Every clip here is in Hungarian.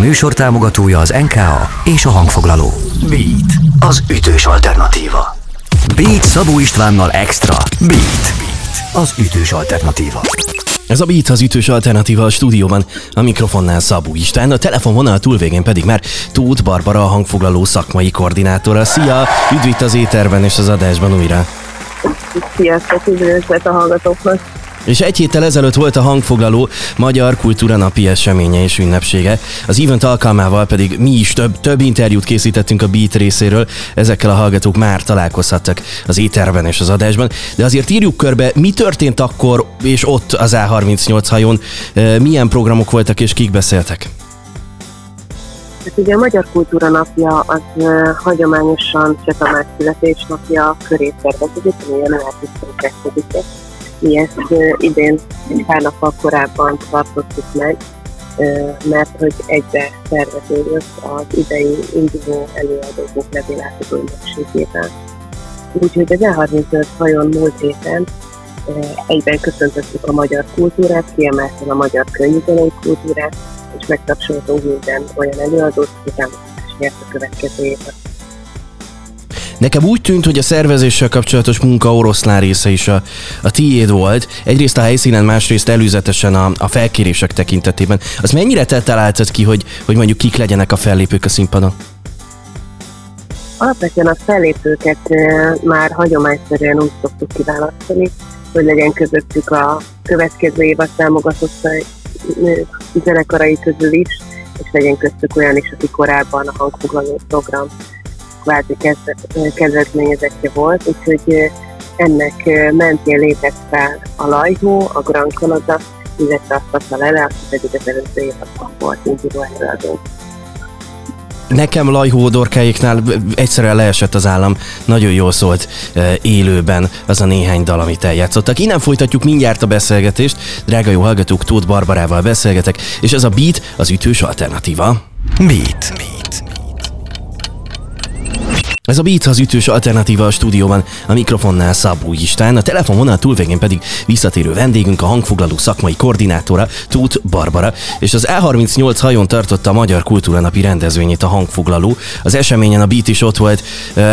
műsor támogatója az NKA és a hangfoglaló. Beat, az ütős alternatíva. Beat Szabó Istvánnal Extra. Beat, az ütős alternatíva. Ez a Beat az ütős alternatíva a stúdióban, a mikrofonnál Szabó István, a telefonvonal túlvégén pedig már Tóth Barbara a hangfoglaló szakmai koordinátora. Szia! Üdv itt az éterben és az adásban újra! Sziasztok, üdvözlet a hallgatóknak! És egy héttel ezelőtt volt a hangfoglaló Magyar Kultúra Napi eseménye és ünnepsége. Az event alkalmával pedig mi is több, több interjút készítettünk a Beat részéről, ezekkel a hallgatók már találkozhattak az éterben és az adásban. De azért írjuk körbe, mi történt akkor és ott az A38 hajón, milyen programok voltak és kik beszéltek? Hát ugye a Magyar Kultúra Napja az uh, hagyományosan Csetamás születésnapja köré szerveződik, ami január 22 mi ezt idén pár nappal korábban tartottuk meg, mert hogy egybe szerveződött az idei induló előadók levélátadó ünnepségében. Úgyhogy az E35 hajon múlt héten egyben köszöntöttük a magyar kultúrát, kiemelten a magyar könyvzenei kultúrát, és megtapsoltunk minden olyan előadót, aki támogatást nyert a következő évben. Nekem úgy tűnt, hogy a szervezéssel kapcsolatos munka oroszlán része is a, a tiéd volt. Egyrészt a helyszínen, másrészt előzetesen a, a felkérések tekintetében. Az mennyire te találtad ki, hogy, hogy mondjuk kik legyenek a fellépők a színpadon? Alapvetően a fellépőket már hagyományszerűen úgy szoktuk kiválasztani, hogy legyen közöttük a következő évad támogatott zenekarai közül is, és legyen köztük olyan is, aki korábban a hangfoglaló program kvázi kezdeményezetje volt, úgyhogy ennek mentén lépett fel a Lajhó, a Grand Canada, illetve a Szata Lele, aki pedig az előző évadban volt induló előadó. Nekem Lajhó dorkáiknál egyszerűen leesett az állam, nagyon jól szólt élőben az a néhány dal, amit eljátszottak. Innen folytatjuk mindjárt a beszélgetést, drága jó hallgatók, Tóth Barbarával beszélgetek, és ez a Beat az ütős alternatíva. Beat. Beat. Ez a Beat az ütős alternatíva a stúdióban, a mikrofonnál Szabó Istán, a telefonvonal túlvégén pedig visszatérő vendégünk, a hangfoglaló szakmai koordinátora, Tóth Barbara, és az A38 hajón tartotta a Magyar Kultúra Napi rendezvényét a hangfoglaló. Az eseményen a Beat is ott volt,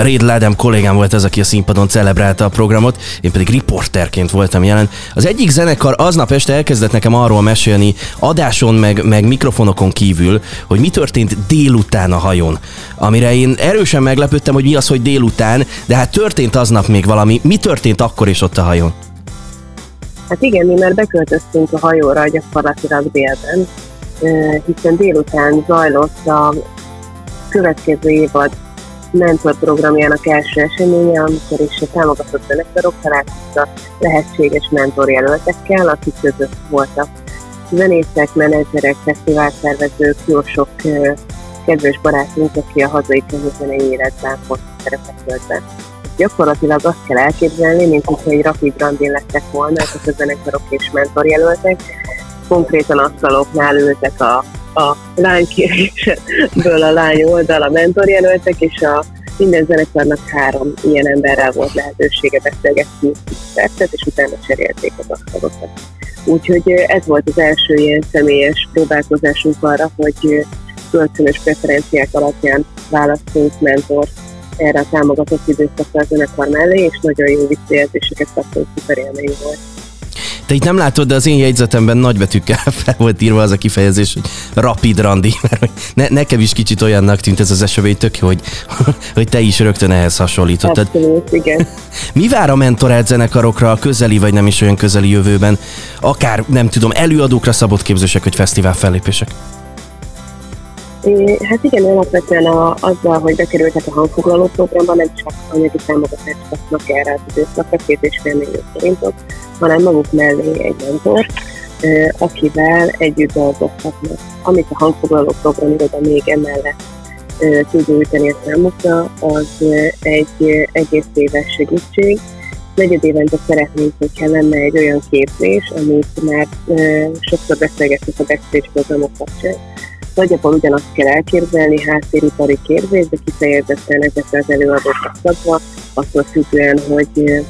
Réd Ládem kollégám volt az, aki a színpadon celebrálta a programot, én pedig riporterként voltam jelen. Az egyik zenekar aznap este elkezdett nekem arról mesélni, adáson meg, meg mikrofonokon kívül, hogy mi történt délután a hajón. Amire én erősen meglepődtem, hogy mi az, hogy délután, de hát történt aznap még valami. Mi történt akkor is ott a hajón? Hát igen, mi már beköltöztünk a hajóra gyakorlatilag délben, hiszen délután zajlott a következő évad mentor programjának első eseménye, amikor is a támogatott zenekarok találkoztak lehetséges mentorjelöltekkel, akik között voltak zenészek, menedzserek, fesztiválszervezők, jó sok kedves barátunk, aki a hazai közöszenei életben fontos szerepet tölt be. Gyakorlatilag azt kell elképzelni, mint hogyha egy rapid randin lettek volna, ezek a zenekarok és mentorjelöltek. Konkrétan asztaloknál ültek a, a lánykérésből a lány oldal a mentorjelöltek, és a minden zenekarnak három ilyen emberrel volt lehetősége beszélgetni percet, és utána cserélték az asztalokat. Úgyhogy ez volt az első ilyen személyes próbálkozásunk arra, hogy kölcsönös preferenciák alapján választunk mentort erre a támogatott időszakra a zenekar mellé, és nagyon jó visszajelzéseket kaptunk, szuper élmény volt. Te itt nem látod, de az én jegyzetemben nagybetűkkel fel volt írva az a kifejezés, hogy rapid randi, mert ne, nekem is kicsit olyannak tűnt ez az esemény, tök hogy, hogy te is rögtön ehhez hasonlítottad. Abszolút, igen. Mi vár a mentorált zenekarokra a közeli vagy nem is olyan közeli jövőben? Akár, nem tudom, előadókra szabott képzések vagy fesztivál fellépések? Hát igen, alapvetően a, azzal, hogy bekerültek a hangfoglaló programba, nem csak anyagi támogatást kapnak erre az időszakra, két és fél millió forintot, hanem maguk mellé egy mentor, akivel együtt dolgozhatnak. Amit a hangfoglaló program iroda még emellett tud nyújtani a számukra, az egy egész éves segítség. Negyed évente szeretnénk, hogyha lenne egy olyan képzés, amit már sokszor beszélgettük a backstage programok kapcsán, Nagyjából ugyanazt kell elképzelni, háttéripari képzés, de kifejezetten ezekre az előadókra szabva, attól függően, hogy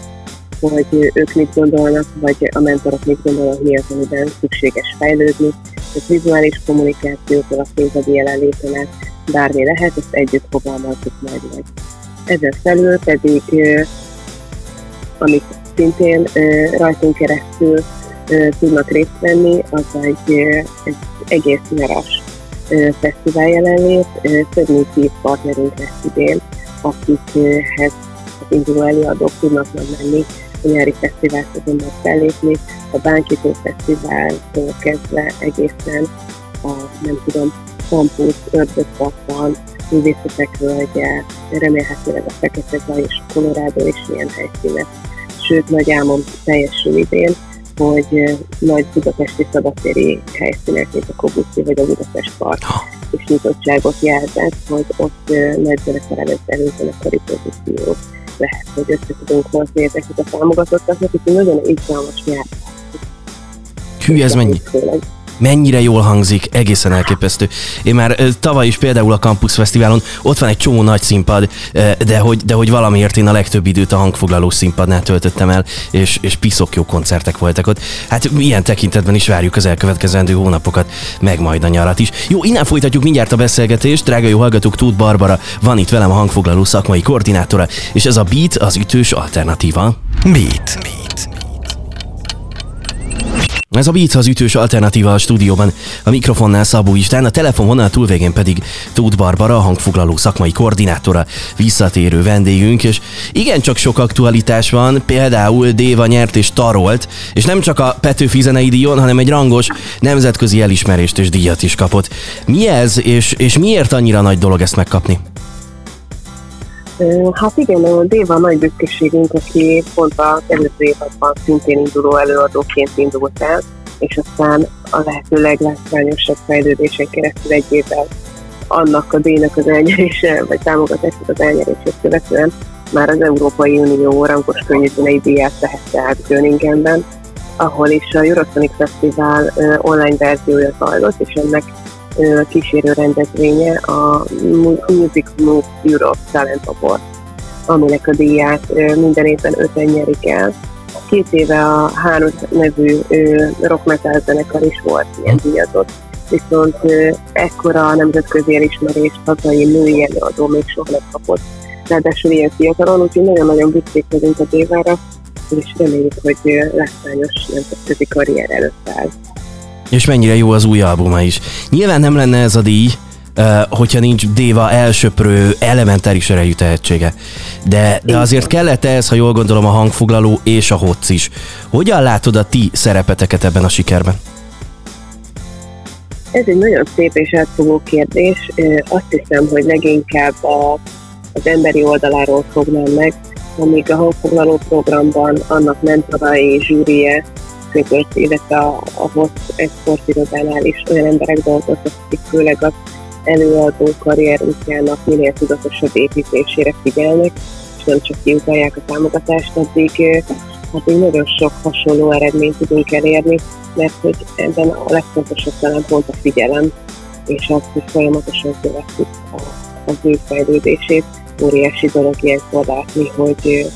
hogy ők mit gondolnak, vagy a mentorok mit gondolnak, mi az, amiben szükséges fejlődni. Tehát vizuális kommunikációtól a színpadi jelenléten át bármi lehet, ezt együtt fogalmazzuk majd meg. Ezen felül pedig, amit szintén rajtunk keresztül tudnak részt venni, az egy, egy egész nyaras fesztivál jelenlét. Több mint partnerünk lesz idén, akikhez az induló előadók tudnak majd menni a nyári fesztivál szezonban fellépni. A Bánkító Fesztiváltól kezdve egészen a, nem tudom, Campus, Ördögpattan, Művészetek Völgye, remélhetőleg a Fekete Zaj és Colorado is ilyen helyszínek. Sőt, nagy álmom teljesül idén, hogy nagy budapesti szabadtéri helyszínek, mint a Kobuszi vagy a Budapest Park és nyitottságot jelzett, hogy ott nagy zenekar előtt előzenekari pozíciók lehet, hogy össze tudunk hozni ezeket a támogatottaknak, úgyhogy nagyon izgalmas nyár. Hű, ez mennyi? Főleg mennyire jól hangzik, egészen elképesztő. Én már tavaly is például a Campus Fesztiválon ott van egy csomó nagy színpad, de hogy, de hogy valamiért én a legtöbb időt a hangfoglaló színpadnál töltöttem el, és, és piszok jó koncertek voltak ott. Hát ilyen tekintetben is várjuk az elkövetkezendő hónapokat, meg majd a nyarat is. Jó, innen folytatjuk mindjárt a beszélgetést. Drága jó hallgatók, Tóth Barbara van itt velem a hangfoglaló szakmai koordinátora, és ez a Beat az ütős alternatíva. Beat. Beat. Ez a Beats az ütős alternatíva a stúdióban. A mikrofonnál Szabó István, a telefonvonal túlvégén pedig Tóth Barbara, a hangfoglaló szakmai koordinátora, visszatérő vendégünk, és igencsak sok aktualitás van, például Déva nyert és tarolt, és nem csak a Petőfi zenei díjon, hanem egy rangos nemzetközi elismerést és díjat is kapott. Mi ez, és, és miért annyira nagy dolog ezt megkapni? Hát igen, a Déva nagy büszkeségünk, aki pont az előző évadban szintén induló előadóként indult el, és aztán a lehető leglátványosabb fejlődésen keresztül egy évvel annak a díjnak az elnyerése, vagy támogatásnak az elnyerését követően már az Európai Unió rangos könnyűzenei díját tehette át Gröningenben, ahol is a Eurosonic Festival online verziója zajlott, és ennek kísérő rendezvénye a Music Move Europe Talent Award, aminek a díját minden évben öten nyerik el. Két éve a három nevű rock metal zenekar is volt ilyen díjazott, viszont ekkora nemzetközi elismerést hazai női előadó még soha nem kapott. Ráadásul ilyen fiatalon, úgyhogy nagyon-nagyon büszkék vagyunk a Dévára, és reméljük, hogy látványos nemzetközi karrier előtt áll. És mennyire jó az új albuma is. Nyilván nem lenne ez a díj, hogyha nincs Déva elsöprő elementáris erejű tehetsége. De, de azért kellett ez, ha jól gondolom, a hangfoglaló és a hoc is. Hogyan látod a ti szerepeteket ebben a sikerben? Ez egy nagyon szép és átfogó kérdés. Azt hiszem, hogy leginkább a, az emberi oldaláról fognám meg, amíg a hangfoglaló programban annak mentorai zsűrie között, illetve a, a HOSZ egy sportirodánál is olyan emberek dolgoznak, akik főleg az előadó karrierútjának minél tudatosabb építésére figyelnek, és nem csak kiutalják a támogatást, addig hát még nagyon sok hasonló eredményt tudunk elérni, mert hogy ebben a legfontosabb talán pont a figyelem, és az, hogy folyamatosan követjük az ő fejlődését. Óriási dolog ilyenkor látni, hogy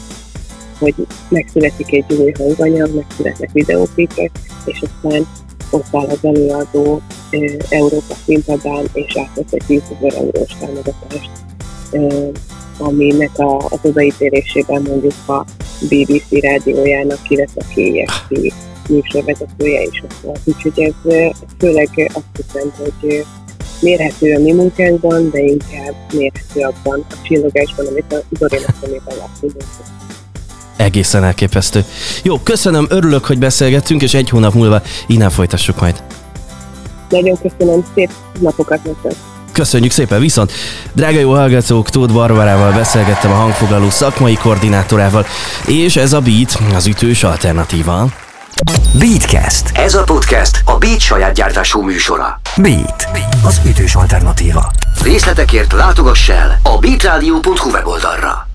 hogy megszületik egy új hanganyag, megszületnek videóklipek, és aztán ott áll az előadó Európa színpadán, és átvesz egy 10 ezer eurós támogatást, aminek a, az odaítélésében mondjuk a BBC rádiójának, illetve a KFC műsorvezetője is ott volt. Úgyhogy ez főleg azt hiszem, hogy mérhető a mi munkánkban, de inkább mérhető abban a csillogásban, amit a Dorinak szemében látunk egészen elképesztő. Jó, köszönöm, örülök, hogy beszélgettünk, és egy hónap múlva innen folytassuk majd. Nagyon köszönöm, szép napokat nektek. Köszönjük szépen, viszont drága jó hallgatók, Tóth Barbarával beszélgettem a hangfoglaló szakmai koordinátorával, és ez a Beat, az ütős alternatíva. Beatcast. Ez a podcast a Beat saját gyártású műsora. Beat, az ütős alternatíva. Részletekért látogass el a beatradio.hu weboldalra.